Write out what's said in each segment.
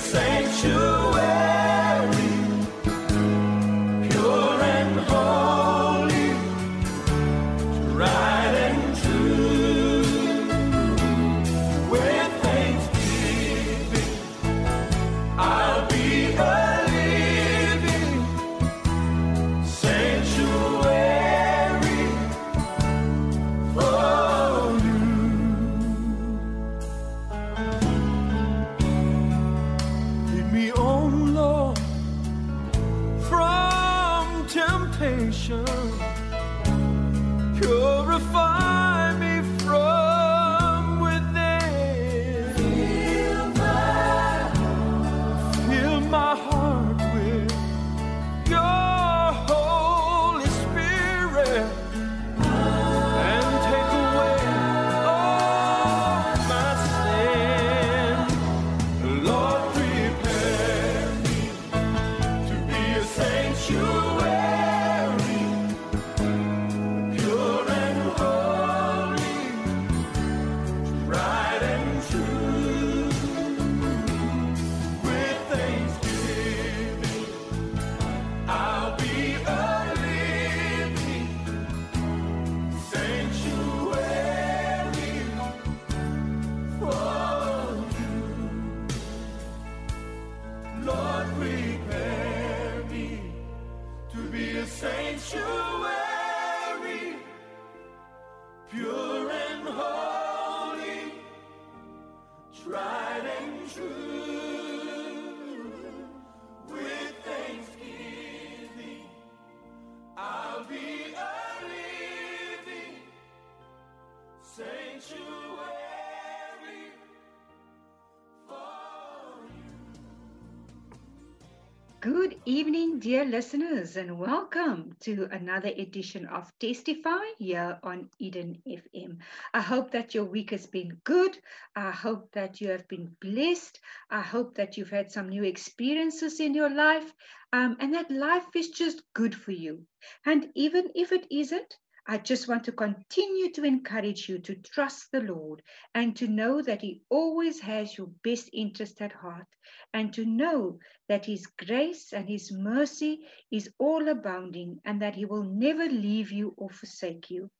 sanctuary, tried and true. Good evening, dear listeners, and welcome to another edition of Testify here on Eden FM. I hope that your week has been good. I hope that you have been blessed. I hope that you've had some new experiences in your life um, and that life is just good for you. And even if it isn't, I just want to continue to encourage you to trust the Lord and to know that He always has your best interest at heart and to know that His grace and His mercy is all abounding and that He will never leave you or forsake you.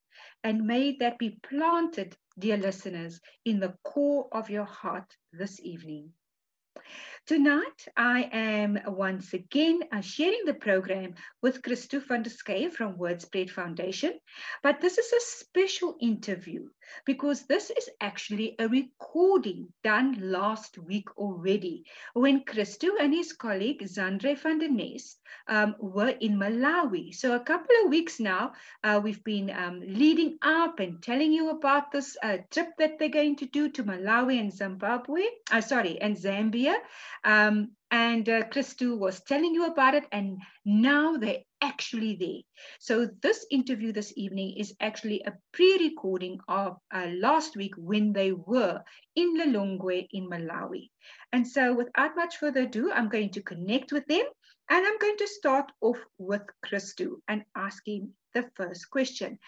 And may that be planted, dear listeners, in the core of your heart this evening. Tonight, I am once again uh, sharing the program with Christo van der Schyff from Wordspread Foundation. But this is a special interview because this is actually a recording done last week already when Christo and his colleague Zandre van der Nest um, were in Malawi. So a couple of weeks now, uh, we've been um, leading up and telling you about this uh, trip that they're going to do to Malawi and Zimbabwe, uh, sorry, and Zambia. Um, and uh, Christo was telling you about it, and now they're actually there. So this interview this evening is actually a pre-recording of uh, last week when they were in Lilongwe in Malawi. And so without much further ado, I'm going to connect with them and I'm going to start off with Christo and ask him the first question.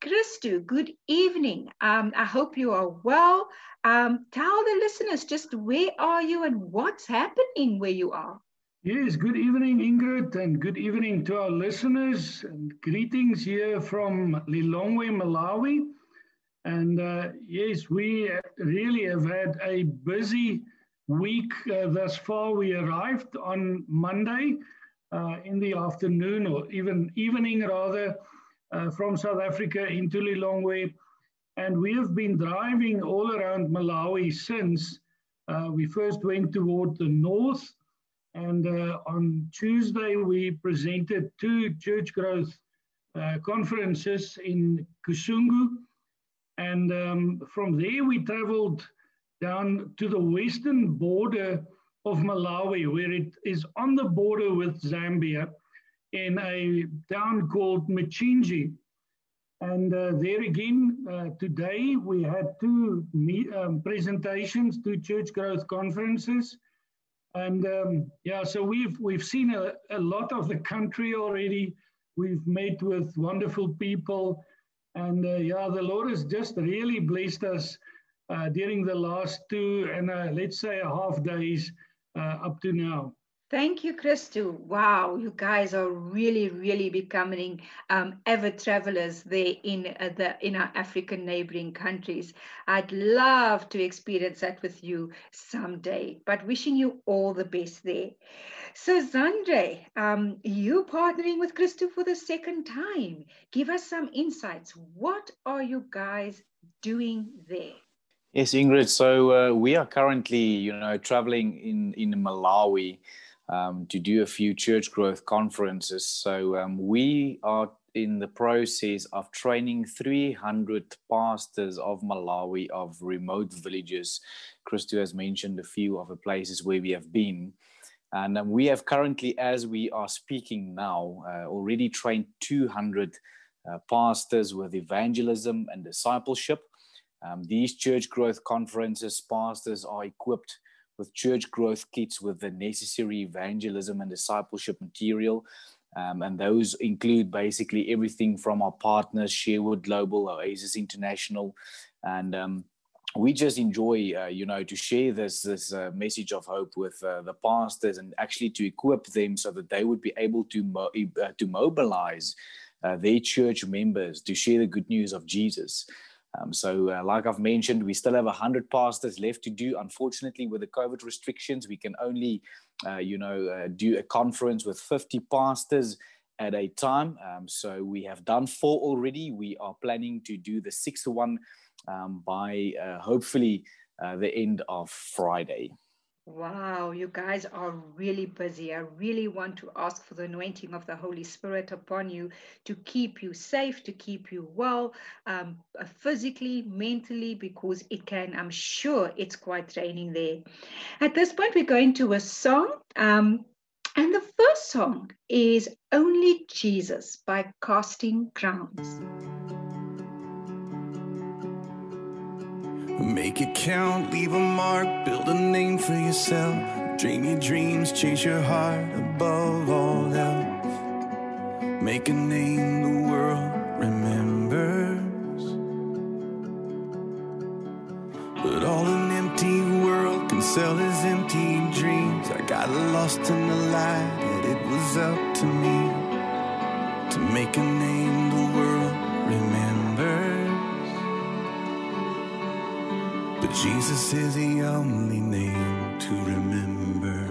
Christo, good evening. Um, I hope you are well. Um, tell the listeners just where are you and what's happening where you are. Yes, good evening, Ingrid, and good evening to our listeners. And greetings here from Lilongwe, Malawi. And uh, yes, we really have had a busy week uh, thus far. We arrived on Monday uh, in the afternoon, or even evening rather, uh, from South Africa into Lilongwe. And we have been driving all around Malawi since. Uh, we first went toward the north and uh, on Tuesday, we presented two church growth uh, conferences in Kasungu. And um, from there, we traveled down to the western border of Malawi, where it is on the border with Zambia, in a town called Mchinji. And uh, there again, uh, today we had two um, presentations, two church growth conferences. And um, yeah, so we've we've seen a, a lot of the country already. We've met with wonderful people, and uh, yeah, the Lord has just really blessed us uh, during the last two and uh, let's say a half days uh, up to now. Thank you, Christo. Wow, you guys are really, really becoming um, avid travelers there in uh, the in our African neighboring countries. I'd love to experience that with you someday. But wishing you all the best there. So, Zandre, um, you partnering with Christo for the second time. Give us some insights. What are you guys doing there? Yes, Ingrid. So uh, we are currently, you know, traveling in in Malawi um, to do a few church growth conferences. So um, we are in the process of training 300 pastors of Malawi of remote villages. Christo has mentioned a few of the places where we have been. And um, we have currently, as we are speaking now, uh, already trained 200 uh, pastors with evangelism and discipleship. Um, these church growth conferences, pastors are equipped with church growth kits with the necessary evangelism and discipleship material. Um, and those include basically everything from our partners, Sherwood Global, Oasis International, and um, we just enjoy, uh, you know, to share this this uh, message of hope with uh, the pastors and actually to equip them so that they would be able to mo- uh, to mobilize uh, their church members to share the good news of Jesus. Um, so, uh, like I've mentioned, we still have 100 pastors left to do. Unfortunately, with the COVID restrictions, we can only, uh, you know, uh, do a conference with 50 pastors at a time. Um, so, we have done four already. We are planning to do the sixth one um, by uh, hopefully uh, the end of Friday. Wow, you guys are really busy. I really want to ask for the anointing of the Holy Spirit upon you to keep you safe, to keep you well, um, uh, physically, mentally, because it can, I'm sure it's quite draining there. At this point, we're going to a song. Um, and the first song is Only Jesus by Casting Crowns. Make it count, leave a mark, build a name for yourself. Dream your dreams, chase your heart above all else. Make a name the world remembers. But all an empty world can sell is empty dreams. I got lost in the light, that it was up to me to make a name But Jesus is the only name to remember.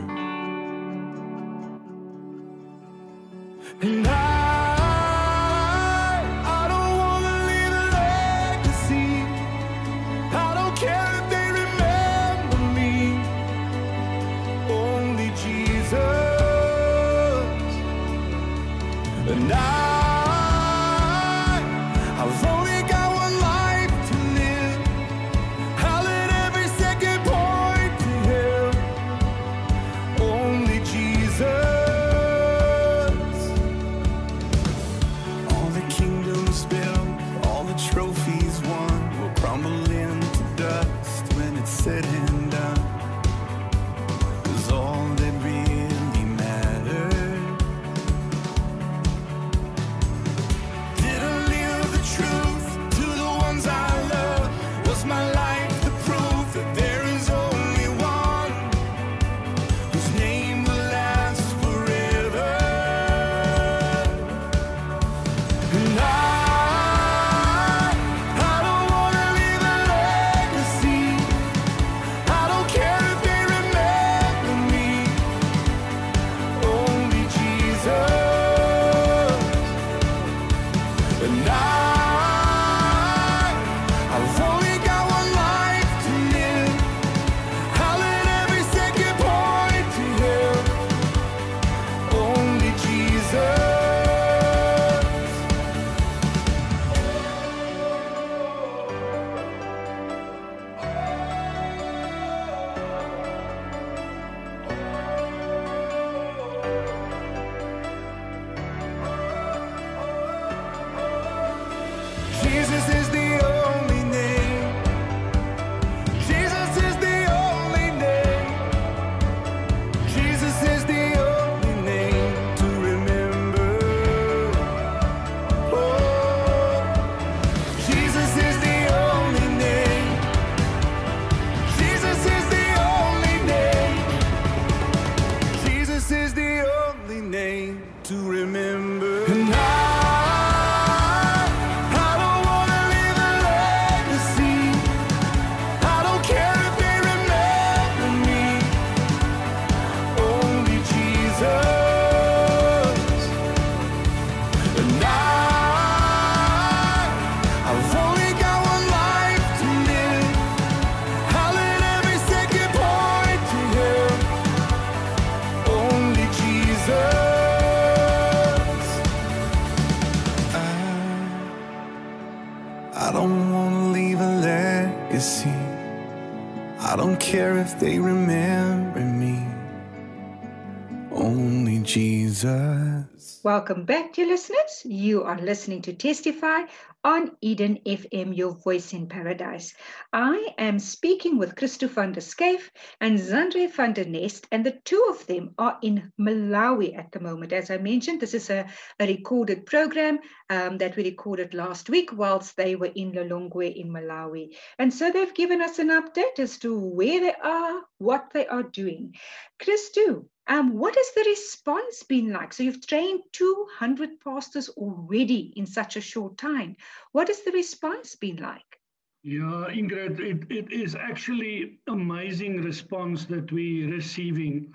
Jesus. Welcome back, dear listeners. You are listening to Testify on Eden FM, your voice in paradise. I am speaking with Christo van der Schyff and Zandre van der Nest, and the two of them are in Malawi at the moment. As I mentioned, this is a, a recorded program um, that we recorded last week whilst they were in Lilongwe in Malawi. And so they've given us an update as to where they are, what they are doing. Christo, um, what has the response been like? So you've trained 200 pastors already in such a short time. What has the response been like? Yeah, Ingrid, it, it is actually amazing response that we're receiving.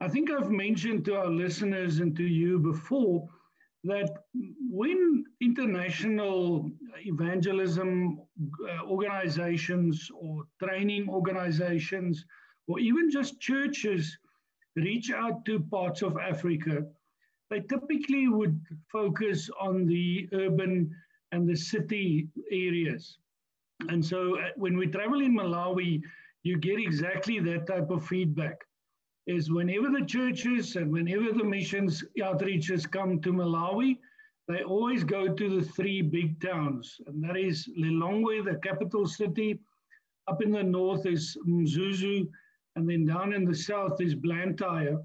I think I've mentioned to our listeners and to you before that when international evangelism uh, organizations or training organizations or even just churches reach out to parts of Africa, they typically would focus on the urban and the city areas. And so uh, when we travel in Malawi, you get exactly that type of feedback. Is whenever the churches and whenever the missions outreaches come to Malawi, they always go to the three big towns, and that is Lilongwe, the capital city. Up in the north is Mzuzu, and then down in the south is Blantyre.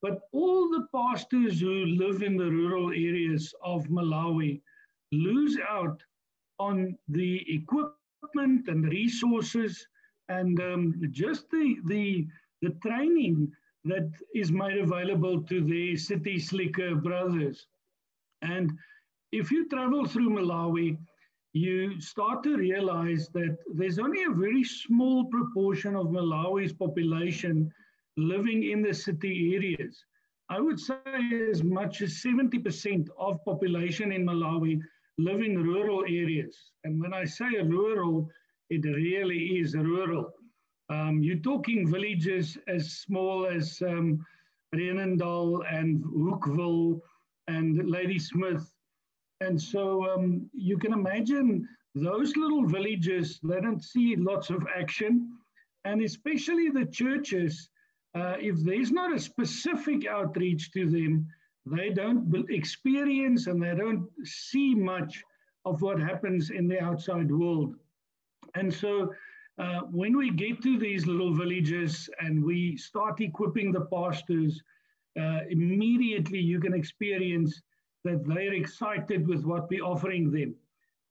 But all the pastors who live in the rural areas of Malawi lose out on the equipment and resources and um, just the, the, the training that is made available to the city slicker brothers. And if you travel through Malawi, you start to realize that there's only a very small proportion of Malawi's population living in the city areas. I would say as much as 70% of population in Malawi live in rural areas. And when I say rural, it really is rural. Um, you're talking villages as small as um, Rheenendal and Hoekwil and Ladysmith and so um, you can imagine those little villages, they don't see lots of action. And especially the churches, uh, if there's not a specific outreach to them, they don't experience and they don't see much of what happens in the outside world. And so uh, when we get to these little villages and we start equipping the pastors, uh, immediately you can experience that they're excited with what we're offering them.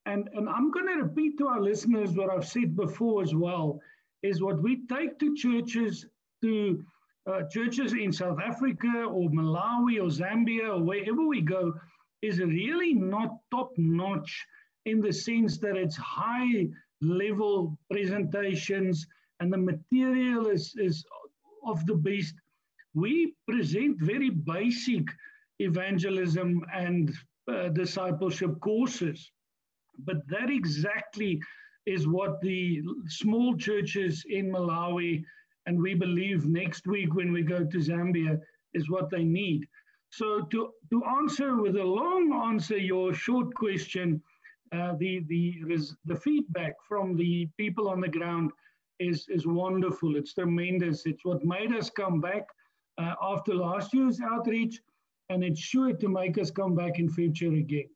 And, and I'm going to repeat to our listeners what I've said before as well is what we take to churches, to uh, churches in South Africa or Malawi or Zambia or wherever we go, is really not top notch in the sense that it's high level presentations and the material is, is of the best. We present very basic evangelism and uh, discipleship courses, but that exactly is what the small churches in Malawi and we believe next week when we go to Zambia is what they need. So to, to answer with a long answer your short question, uh, the, the, the feedback from the people on the ground is, is wonderful. It's tremendous. It's what made us come back uh, after last year's outreach, and it's sure to make us come back in future again.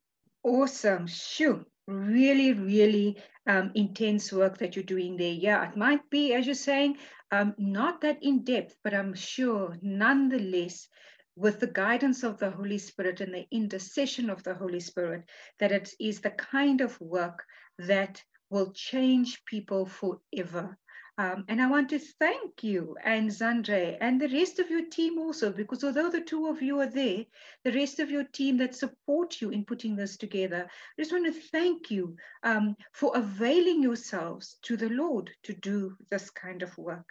Awesome. Sure. Really, really um, intense work that you're doing there. Yeah, it might be, as you're saying, um, not that in depth, but I'm sure nonetheless with the guidance of the Holy Spirit and the intercession of the Holy Spirit, that it is the kind of work that will change people forever. Um, and I want to thank you and Zandre and the rest of your team also, because although the two of you are there, the rest of your team that support you in putting this together, I just want to thank you um, for availing yourselves to the Lord to do this kind of work.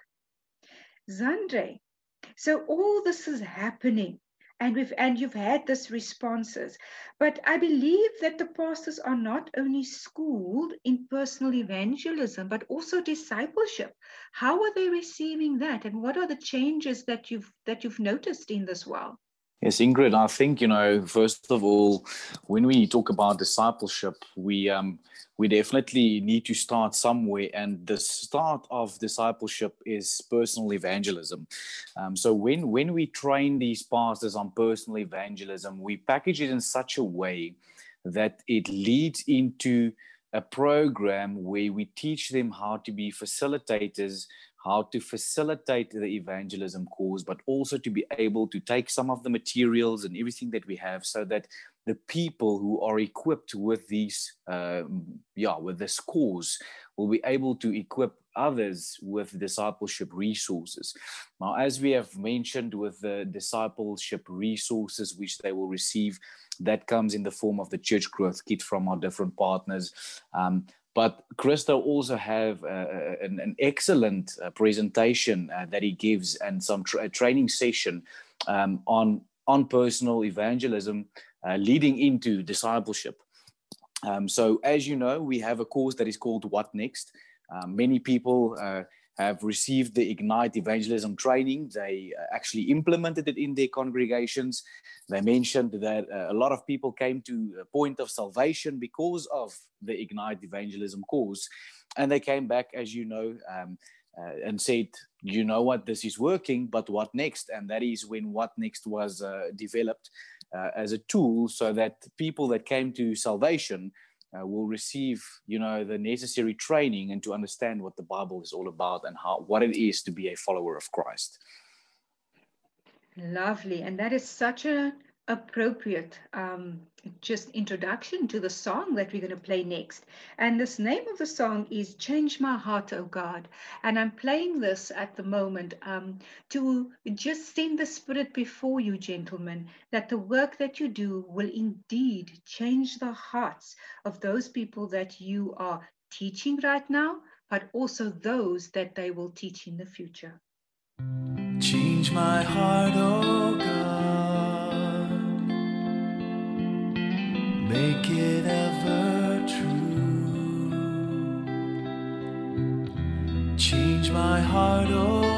Zandre, so all this is happening and we've and you've had this responses. But i believe that the pastors are not only schooled in personal evangelism but also discipleship. How are they receiving that and what are the changes that you've that you've noticed in this world Yes, Ingrid, I think, you know, first of all, when we talk about discipleship, we um, we definitely need to start somewhere. And the start of discipleship is personal evangelism. Um, so when, when we train these pastors on personal evangelism, we package it in such a way that it leads into a program where we teach them how to be facilitators how to facilitate the evangelism cause, but also to be able to take some of the materials and everything that we have so that the people who are equipped with these, uh, yeah, with this cause will be able to equip others with discipleship resources. Now, as we have mentioned with the discipleship resources which they will receive, that comes in the form of the church growth kit from our different partners. Um, but Christo also have uh, an, an, excellent uh, presentation uh, that he gives and some tra- training session um, on on personal evangelism, uh, leading into discipleship. Um, so, as you know, we have a course that is called What Next. Um, many people uh, have received the Ignite evangelism training. They uh, actually implemented it in their congregations. They mentioned that uh, a lot of people came to a point of salvation because of the Ignite evangelism course. And they came back, as you know, um, uh, and said, you know what, this is working, but what next? And that is when What Next was uh, developed uh, as a tool so that people that came to salvation uh, will receive you know the necessary training and to understand what the bible is all about and how what it is to be a follower of christ. Lovely. And that is such a appropriate um, just introduction to the song that we're going to play next. And this name of the song is Change My Heart, O God. And I'm playing this at the moment um, to just send the Spirit before you, gentlemen, that the work that you do will indeed change the hearts of those people that you are teaching right now, but also those that they will teach in the future. Change my heart, oh make it ever true. Change my heart, oh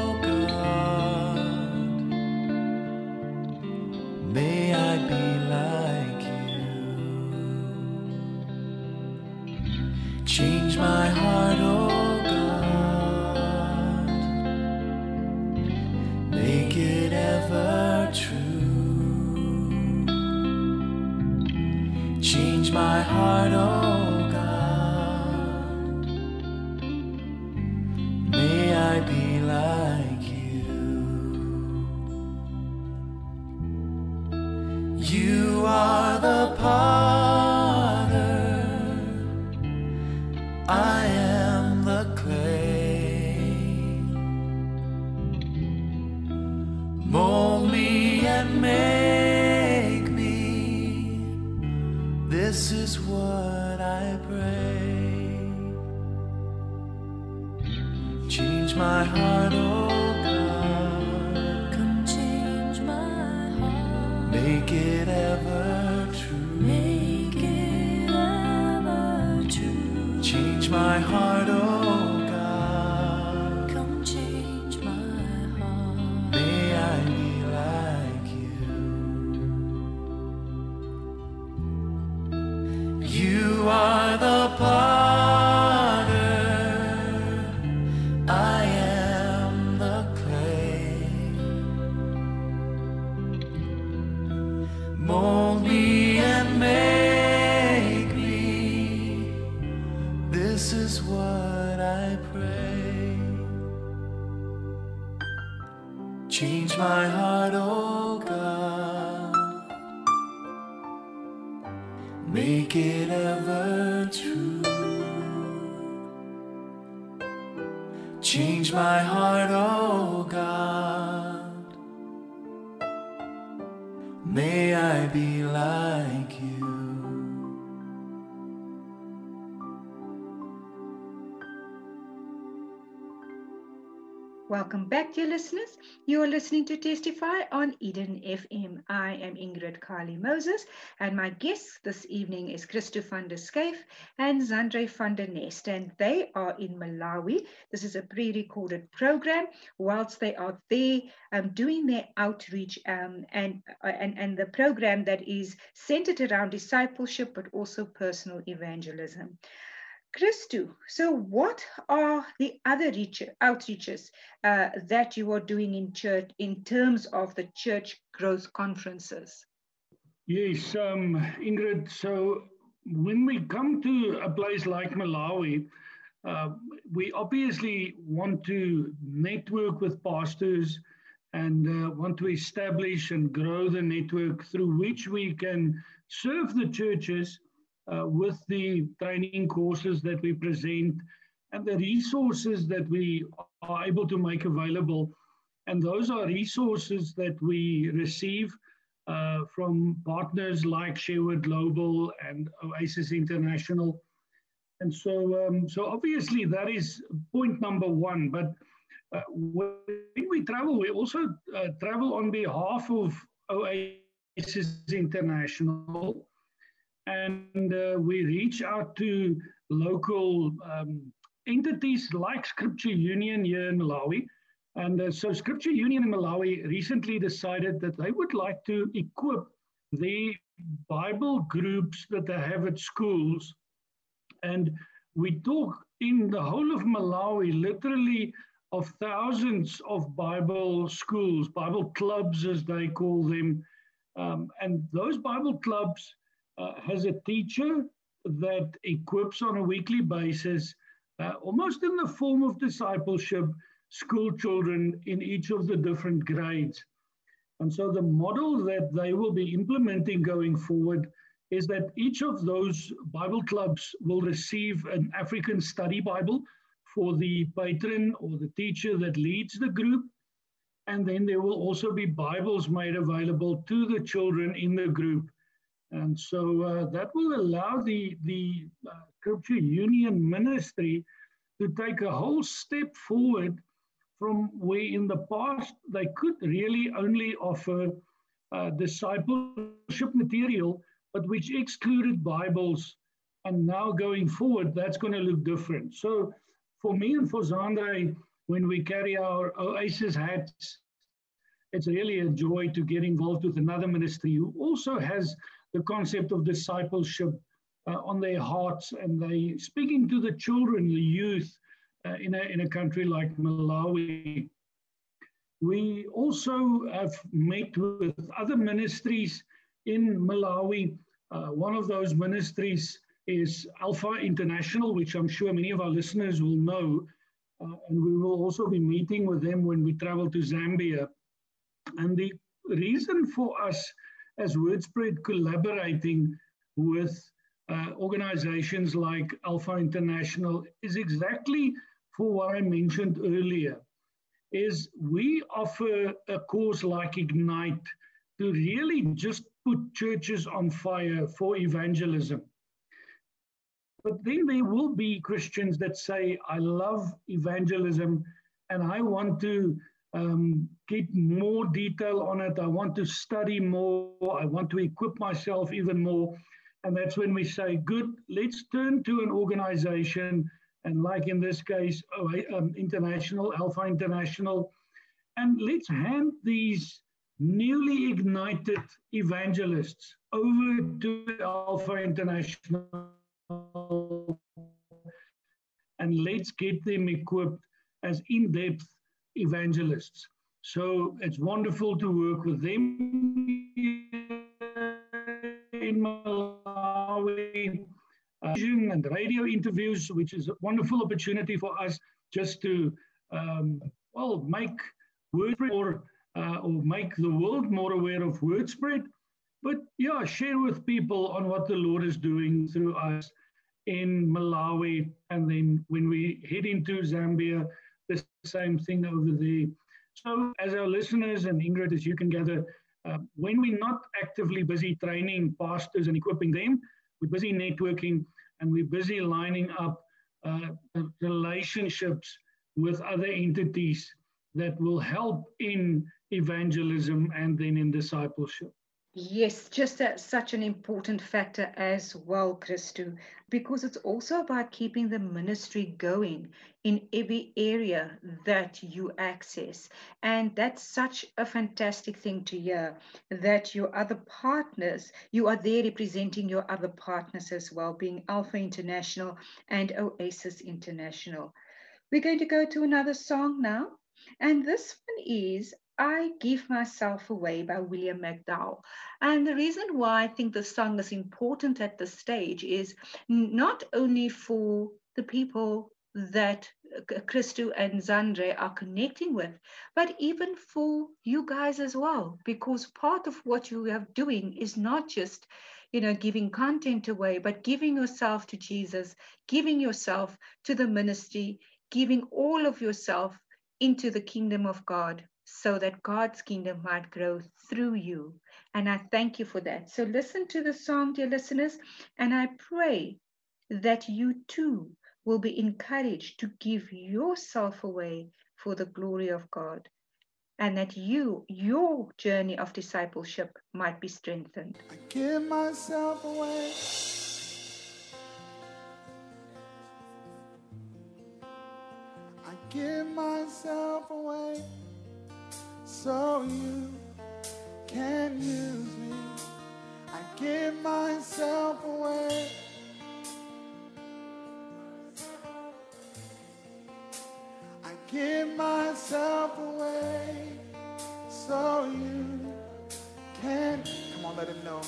Make it ever true. Change my heart, oh Welcome back, dear listeners. You are listening to Testify on Eden FM. I am Ingrid Carly Moses, and my guests this evening is Christo van der Schyff and Zandre van der Nest, and they are in Malawi. This is a pre-recorded program. Whilst they are there um, doing their outreach um, and, uh, and, and the program that is centered around discipleship, but also personal evangelism. Christo, so what are the other reach, outreaches uh, that you are doing in church in terms of the church growth conferences? Yes, um, Ingrid. So when we come to a place like Malawi, uh, we obviously want to network with pastors and uh, want to establish and grow the network through which we can serve the churches uh, with the training courses that we present and the resources that we are able to make available. And those are resources that we receive uh, from partners like Sherwood Global and Oasis International. And so, um, so obviously that is point number one. But uh, when we travel, we also uh, travel on behalf of Oasis International and uh, we reach out to local um, entities like Scripture Union here in Malawi. And uh, so Scripture Union in Malawi recently decided that they would like to equip the Bible groups that they have at schools. And we talk in the whole of Malawi, literally of thousands of Bible schools, Bible clubs as they call them. Um, and those Bible clubs uh, has a teacher that equips on a weekly basis, uh, almost in the form of discipleship, school children in each of the different grades. And so the model that they will be implementing going forward is that each of those Bible clubs will receive an African study Bible for the patron or the teacher that leads the group. And then there will also be Bibles made available to the children in the group and so uh, that will allow the, the uh, Scripture Union ministry to take a whole step forward from where in the past they could really only offer uh, discipleship material, but which excluded Bibles. And now going forward, that's going to look different. So for me and for Zandre, when we carry our Oasis hats, it's really a joy to get involved with another ministry who also has the concept of discipleship uh, on their hearts and they speaking to the children, the youth uh, in, a, in a country like Malawi. We also have met with other ministries in Malawi. Uh, one of those ministries is Alpha International, which I'm sure many of our listeners will know. Uh, and we will also be meeting with them when we travel to Zambia. And the reason for us as WordSpread collaborating with uh, organizations like Alpha International is exactly for what I mentioned earlier, is we offer a course like Ignite to really just put churches on fire for evangelism. But then there will be Christians that say, I love evangelism and I want to um, get more detail on it. I want to study more. I want to equip myself even more. And that's when we say, good, let's turn to an organization. And like in this case, oh, um, International, Alpha International, and let's hand these newly ignited evangelists over to Alpha International and let's get them equipped as in depth evangelists. So it's wonderful to work with them in Malawi. Uh, and radio interviews, which is a wonderful opportunity for us just to, um, well, make word or, uh, or make the world more aware of Wordspread. But yeah, share with people on what the Lord is doing through us in Malawi. And then when we head into Zambia, the same thing over there. So, as our listeners and Ingrid, as you can gather, uh, when we're not actively busy training pastors and equipping them, we're busy networking and we're busy lining up uh, relationships with other entities that will help in evangelism and then in discipleship. Yes, just a, such an important factor as well, Christo, because it's also about keeping the ministry going in every area that you access. And that's such a fantastic thing to hear that your other partners, you are there representing your other partners as well, being Alpha International and Oasis International. We're going to go to another song now. And this one is I Give Myself Away by William McDowell. And the reason why I think the song is important at this stage is not only for the people that Christo and Zandre are connecting with, but even for you guys as well, because part of what you are doing is not just you know giving content away but giving yourself to jesus giving yourself to the ministry giving all of yourself into the kingdom of god so that God's kingdom might grow through you. And I thank you for that. So listen to the song, dear listeners, and I pray that you too will be encouraged to give yourself away for the glory of God and that you, your journey of discipleship might be strengthened. I give myself away. I give myself away so you can use me. I give myself away. I give myself away so you can. Come on, let him know.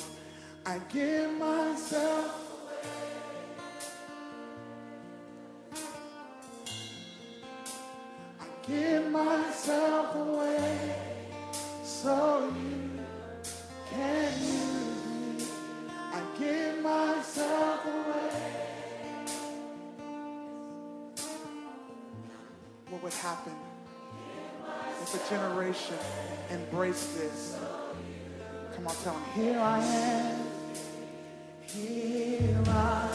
I give myself away. I give myself away. What would happen if a generation embraced this? Come on, tell them, here I am. Here I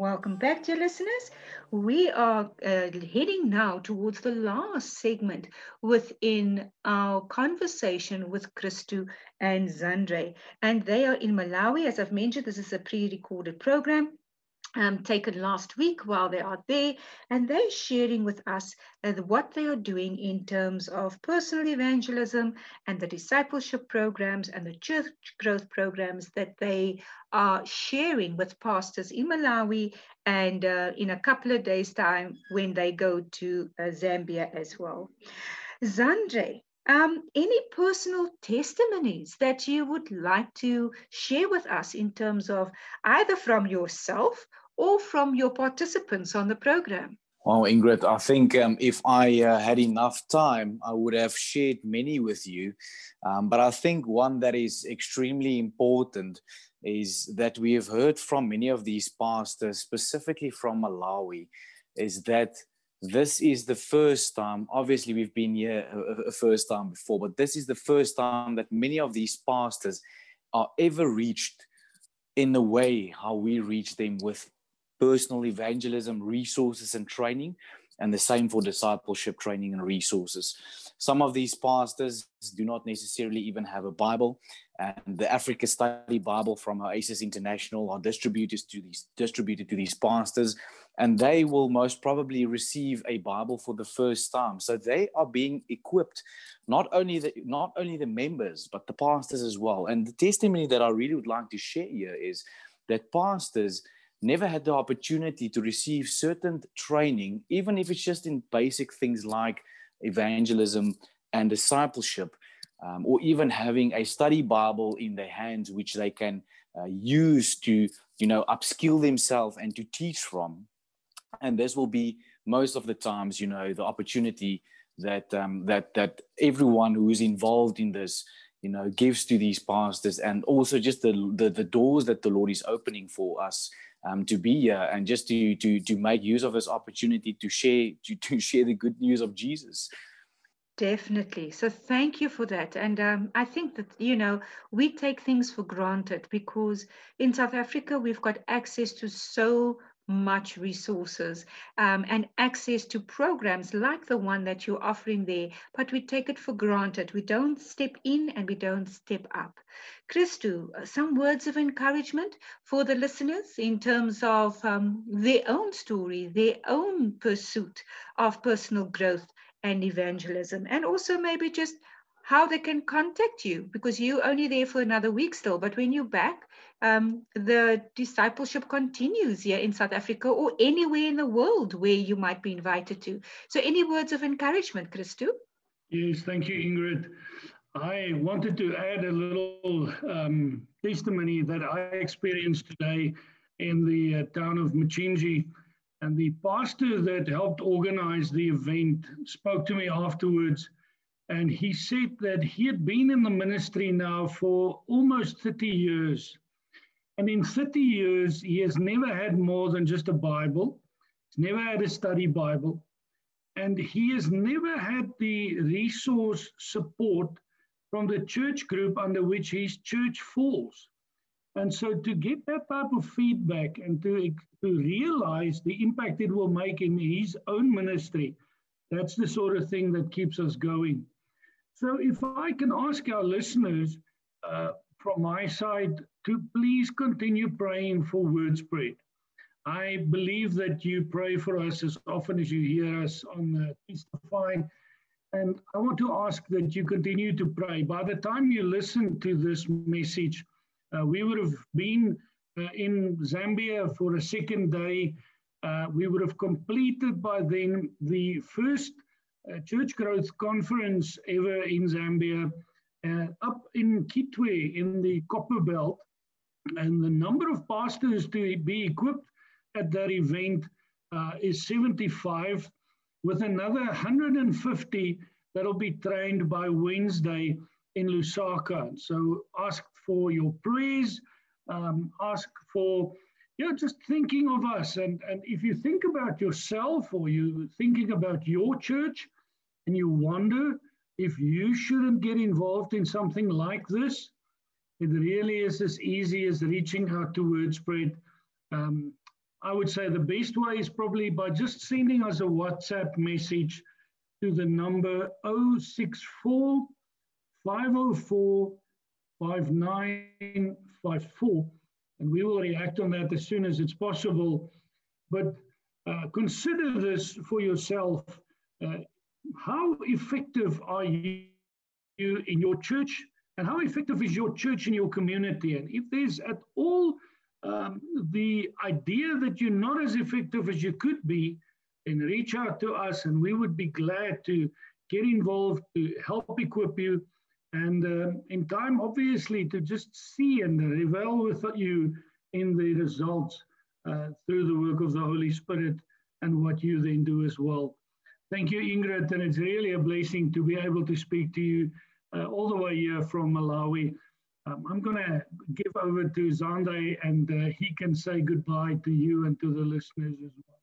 Welcome back, dear listeners. We are uh, heading now towards the last segment within our conversation with Christu and Zandre. And they are in Malawi. As I've mentioned, this is a pre recorded program um, taken last week while they are there, and they're sharing with us uh, what they are doing in terms of personal evangelism and the discipleship programs and the church growth programs that they are sharing with pastors in Malawi and uh, in a couple of days' time when they go to uh, Zambia as well. Zandre, um, any personal testimonies that you would like to share with us in terms of either from yourself or from your participants on the program? Well, Ingrid, I think um, if I uh, had enough time, I would have shared many with you. Um, but I think one that is extremely important is that we have heard from many of these pastors, specifically from Malawi, is that this is the first time, obviously, we've been here a, a first time before, but this is the first time that many of these pastors are ever reached in the way how we reach them with personal evangelism resources and training and the same for discipleship training and resources. Some of these pastors do not necessarily even have a bible and the africa study bible from oasis international are distributed to these distributed to these pastors and they will most probably receive a bible for the first time. So they are being equipped not only the not only the members but the pastors as well. And the testimony that i really would like to share here is that pastors never had the opportunity to receive certain training, even if it's just in basic things like evangelism and discipleship, um, or even having a study Bible in their hands, which they can uh, use to, you know, upskill themselves and to teach from. And this will be most of the times, you know, the opportunity that um, that that everyone who is involved in this you know gives to these pastors and also just the, the the doors that the lord is opening for us um, to be here and just to to to make use of this opportunity to share to, to share the good news of Jesus. Definitely. So thank you for that. And um, I think that, you know, we take things for granted because in South Africa, we've got access to so much resources um, and access to programs like the one that you're offering there, but we take it for granted. We don't step in and we don't step up. Christu, uh, some words of encouragement for the listeners in terms of um, their own story, their own pursuit of personal growth and evangelism, and also maybe just how they can contact you because you're only there for another week still. But when you're back, um, the discipleship continues here in South Africa or anywhere in the world where you might be invited to. So, any words of encouragement, Christu? Yes, thank you, Ingrid. I wanted to add a little um, testimony that I experienced today in the uh, town of Mchinji. And the pastor that helped organize the event spoke to me afterwards. And he said that he had been in the ministry now for almost 30 years. And in 30 years, he has never had more than just a Bible. He's never had a study Bible. And he has never had the resource support from the church group under which his church falls. And so to get that type of feedback and to, to realize the impact it will make in his own ministry, that's the sort of thing that keeps us going. So if I can ask our listeners uh, from my side to please continue praying for Wordspread. I believe that you pray for us as often as you hear us on the Testify. And I want to ask that you continue to pray. By the time you listen to this message, uh, we would have been uh, in Zambia for a second day. Uh, we would have completed by then the first uh, church growth conference ever in Zambia uh, up in Kitwe in the Copperbelt. And the number of pastors to be equipped at that event uh, is 75, with another 150 that'll be trained by Wednesday in Lusaka. So ask for your prayers, um, ask for you know, just thinking of us. And, and if you think about yourself or you thinking about your church and you wonder if you shouldn't get involved in something like this, it really is as easy as reaching out to Wordspread. Um, I would say the best way is probably by just sending us a WhatsApp message to the number 064 504 5954. And we will react on that as soon as it's possible. But uh, consider this for yourself. Uh, how effective are you in your church? And how effective is your church in your community? And if there's at all um, the idea that you're not as effective as you could be, then reach out to us and we would be glad to get involved to help equip you. And uh, in time, obviously, to just see and revel with you in the results uh, through the work of the Holy Spirit and what you then do as well. Thank you, Ingrid, and it's really a blessing to be able to speak to you uh, all the way here from Malawi. Um, I'm going to give over to Zandre, and uh, he can say goodbye to you and to the listeners as well.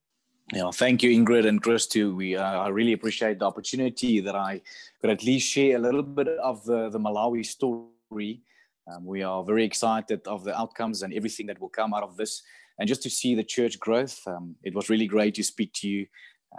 Yeah, thank you, Ingrid and Chris. Too. We uh, I really appreciate the opportunity that I could at least share a little bit of the, the Malawi story. Um, we are very excited of the outcomes and everything that will come out of this, and just to see the church growth. Um, it was really great to speak to you,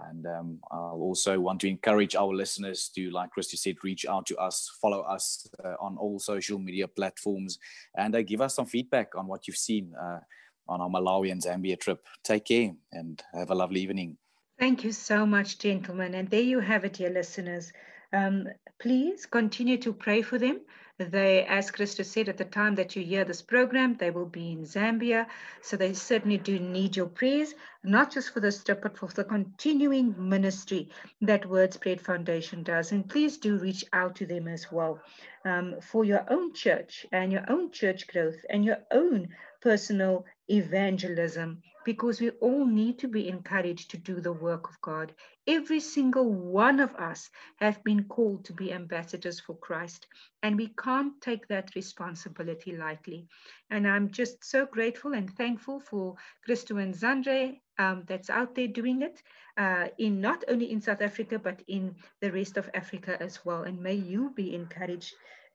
and um, I'll also want to encourage our listeners to, like Christy said, reach out to us, follow us uh, on all social media platforms, and uh, give us some feedback on what you've seen. Uh, on our Malawi and Zambia trip. Take care and have a lovely evening. Thank you so much, gentlemen. And there you have it, dear listeners. Um, please continue to pray for them. They, as Krista said, at the time that you hear this program, they will be in Zambia. So they certainly do need your prayers, not just for this trip, but for the continuing ministry that Wordspread Foundation does. And please do reach out to them as well um, for your own church and your own church growth and your own personal evangelism because we all need to be encouraged to do the work of God. Every single one of us have been called to be ambassadors for Christ, and we can't take that responsibility lightly. And I'm just so grateful and thankful for Christo and Zandre um, that's out there doing it uh, in not only in South Africa but in the rest of Africa as well. And may you be encouraged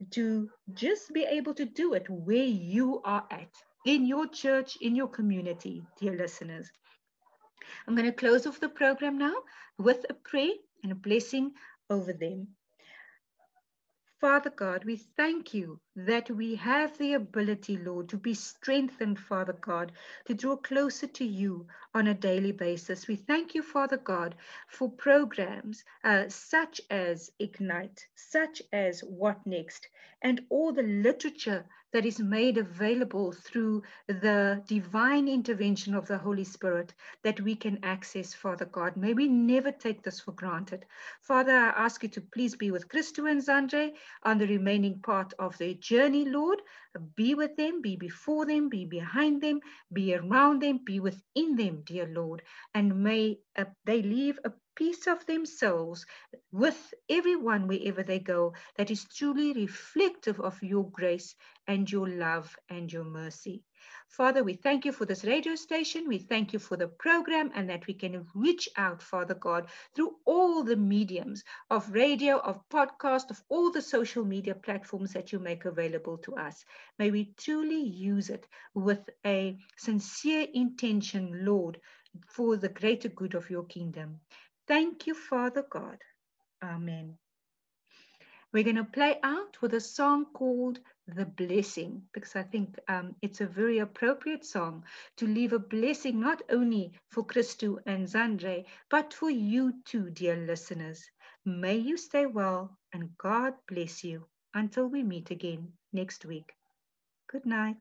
to just be able to do it where you are at in your church, in your community, dear listeners. I'm going to close off the program now with a prayer and a blessing over them. Father God, we thank you that we have the ability, Lord, to be strengthened, Father God, to draw closer to you on a daily basis. We thank you, Father God, for programs uh, such as Ignite, such as What Next, and all the literature that is made available through the divine intervention of the Holy Spirit that we can access, Father God. May we never take this for granted. Father, I ask you to please be with Christo and Zandre on the remaining part of their journey, Lord. Be with them, be before them, be behind them, be around them, be within them, dear Lord. And may uh, they leave a piece of themselves with everyone wherever they go that is truly reflective of your grace and your love and your mercy. Father, we thank you for this radio station. We thank you for the program and that we can reach out, Father God, through all the mediums of radio, of podcast, of all the social media platforms that you make available to us. May we truly use it with a sincere intention, Lord, for the greater good of your kingdom. Thank you, Father God. Amen. We're going to play out with a song called The Blessing because I think um, it's a very appropriate song to leave a blessing not only for Christo and Zandre, but for you too, dear listeners. May you stay well and God bless you until we meet again next week. Good night.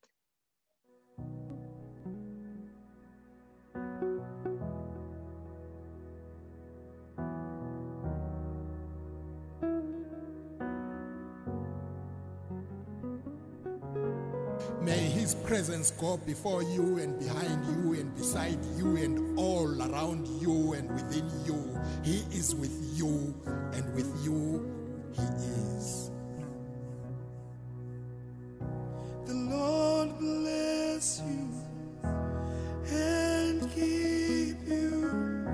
His presence go before you and behind you and beside you and all around you and within you. He is with you and with you he is. The Lord bless you and keep you.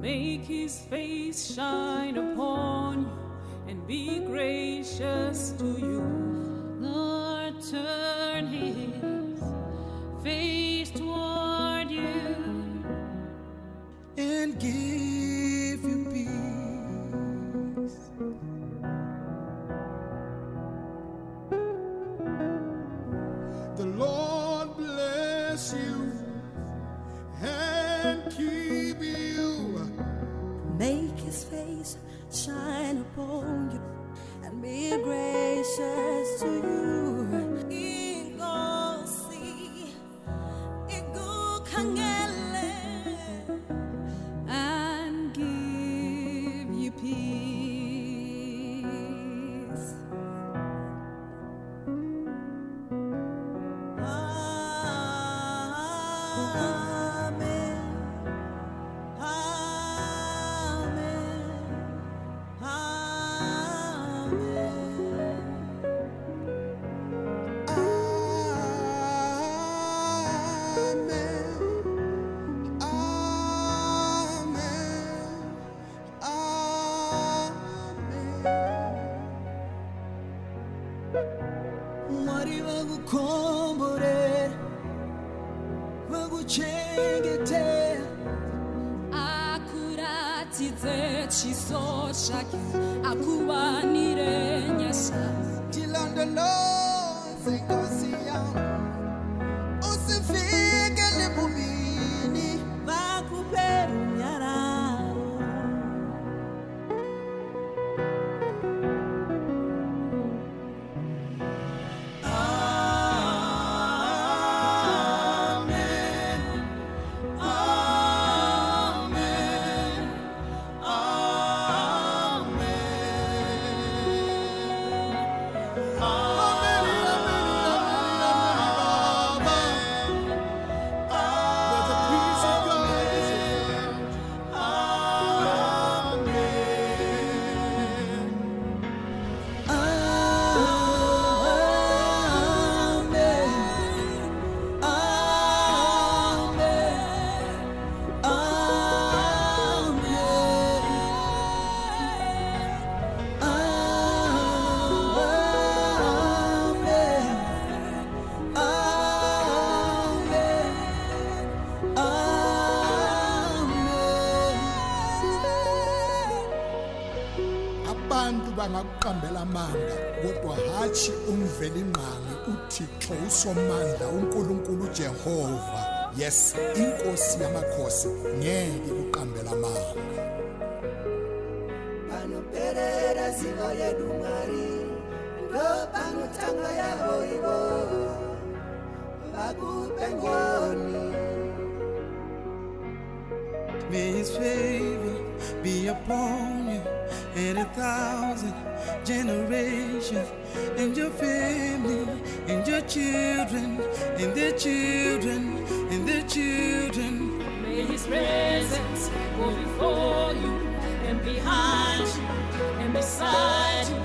Make his face shine upon you and be gracious to you. Lord, turn akuratidze chiso chake akuwanire nyasha tilondoloze nkosi yam uthixo usomandla unkulunkulu ujehova. Yes inkosi yamakhosi ngeke kuqambela amanga. Panoperera zivo yedu mwari ndo panotanga yavo ivo vakupe ngoni. May his favor be upon you and a thousand generations, and your family, and your children, and their children, and their children. May his presence go before you and behind you and beside you,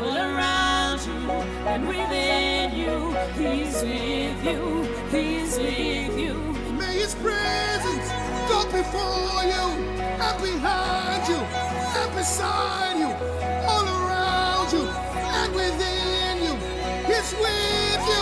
all around you and within you. He's with you, he's with you. May his presence go before you and behind you and beside you, all around you and within you. He's with you.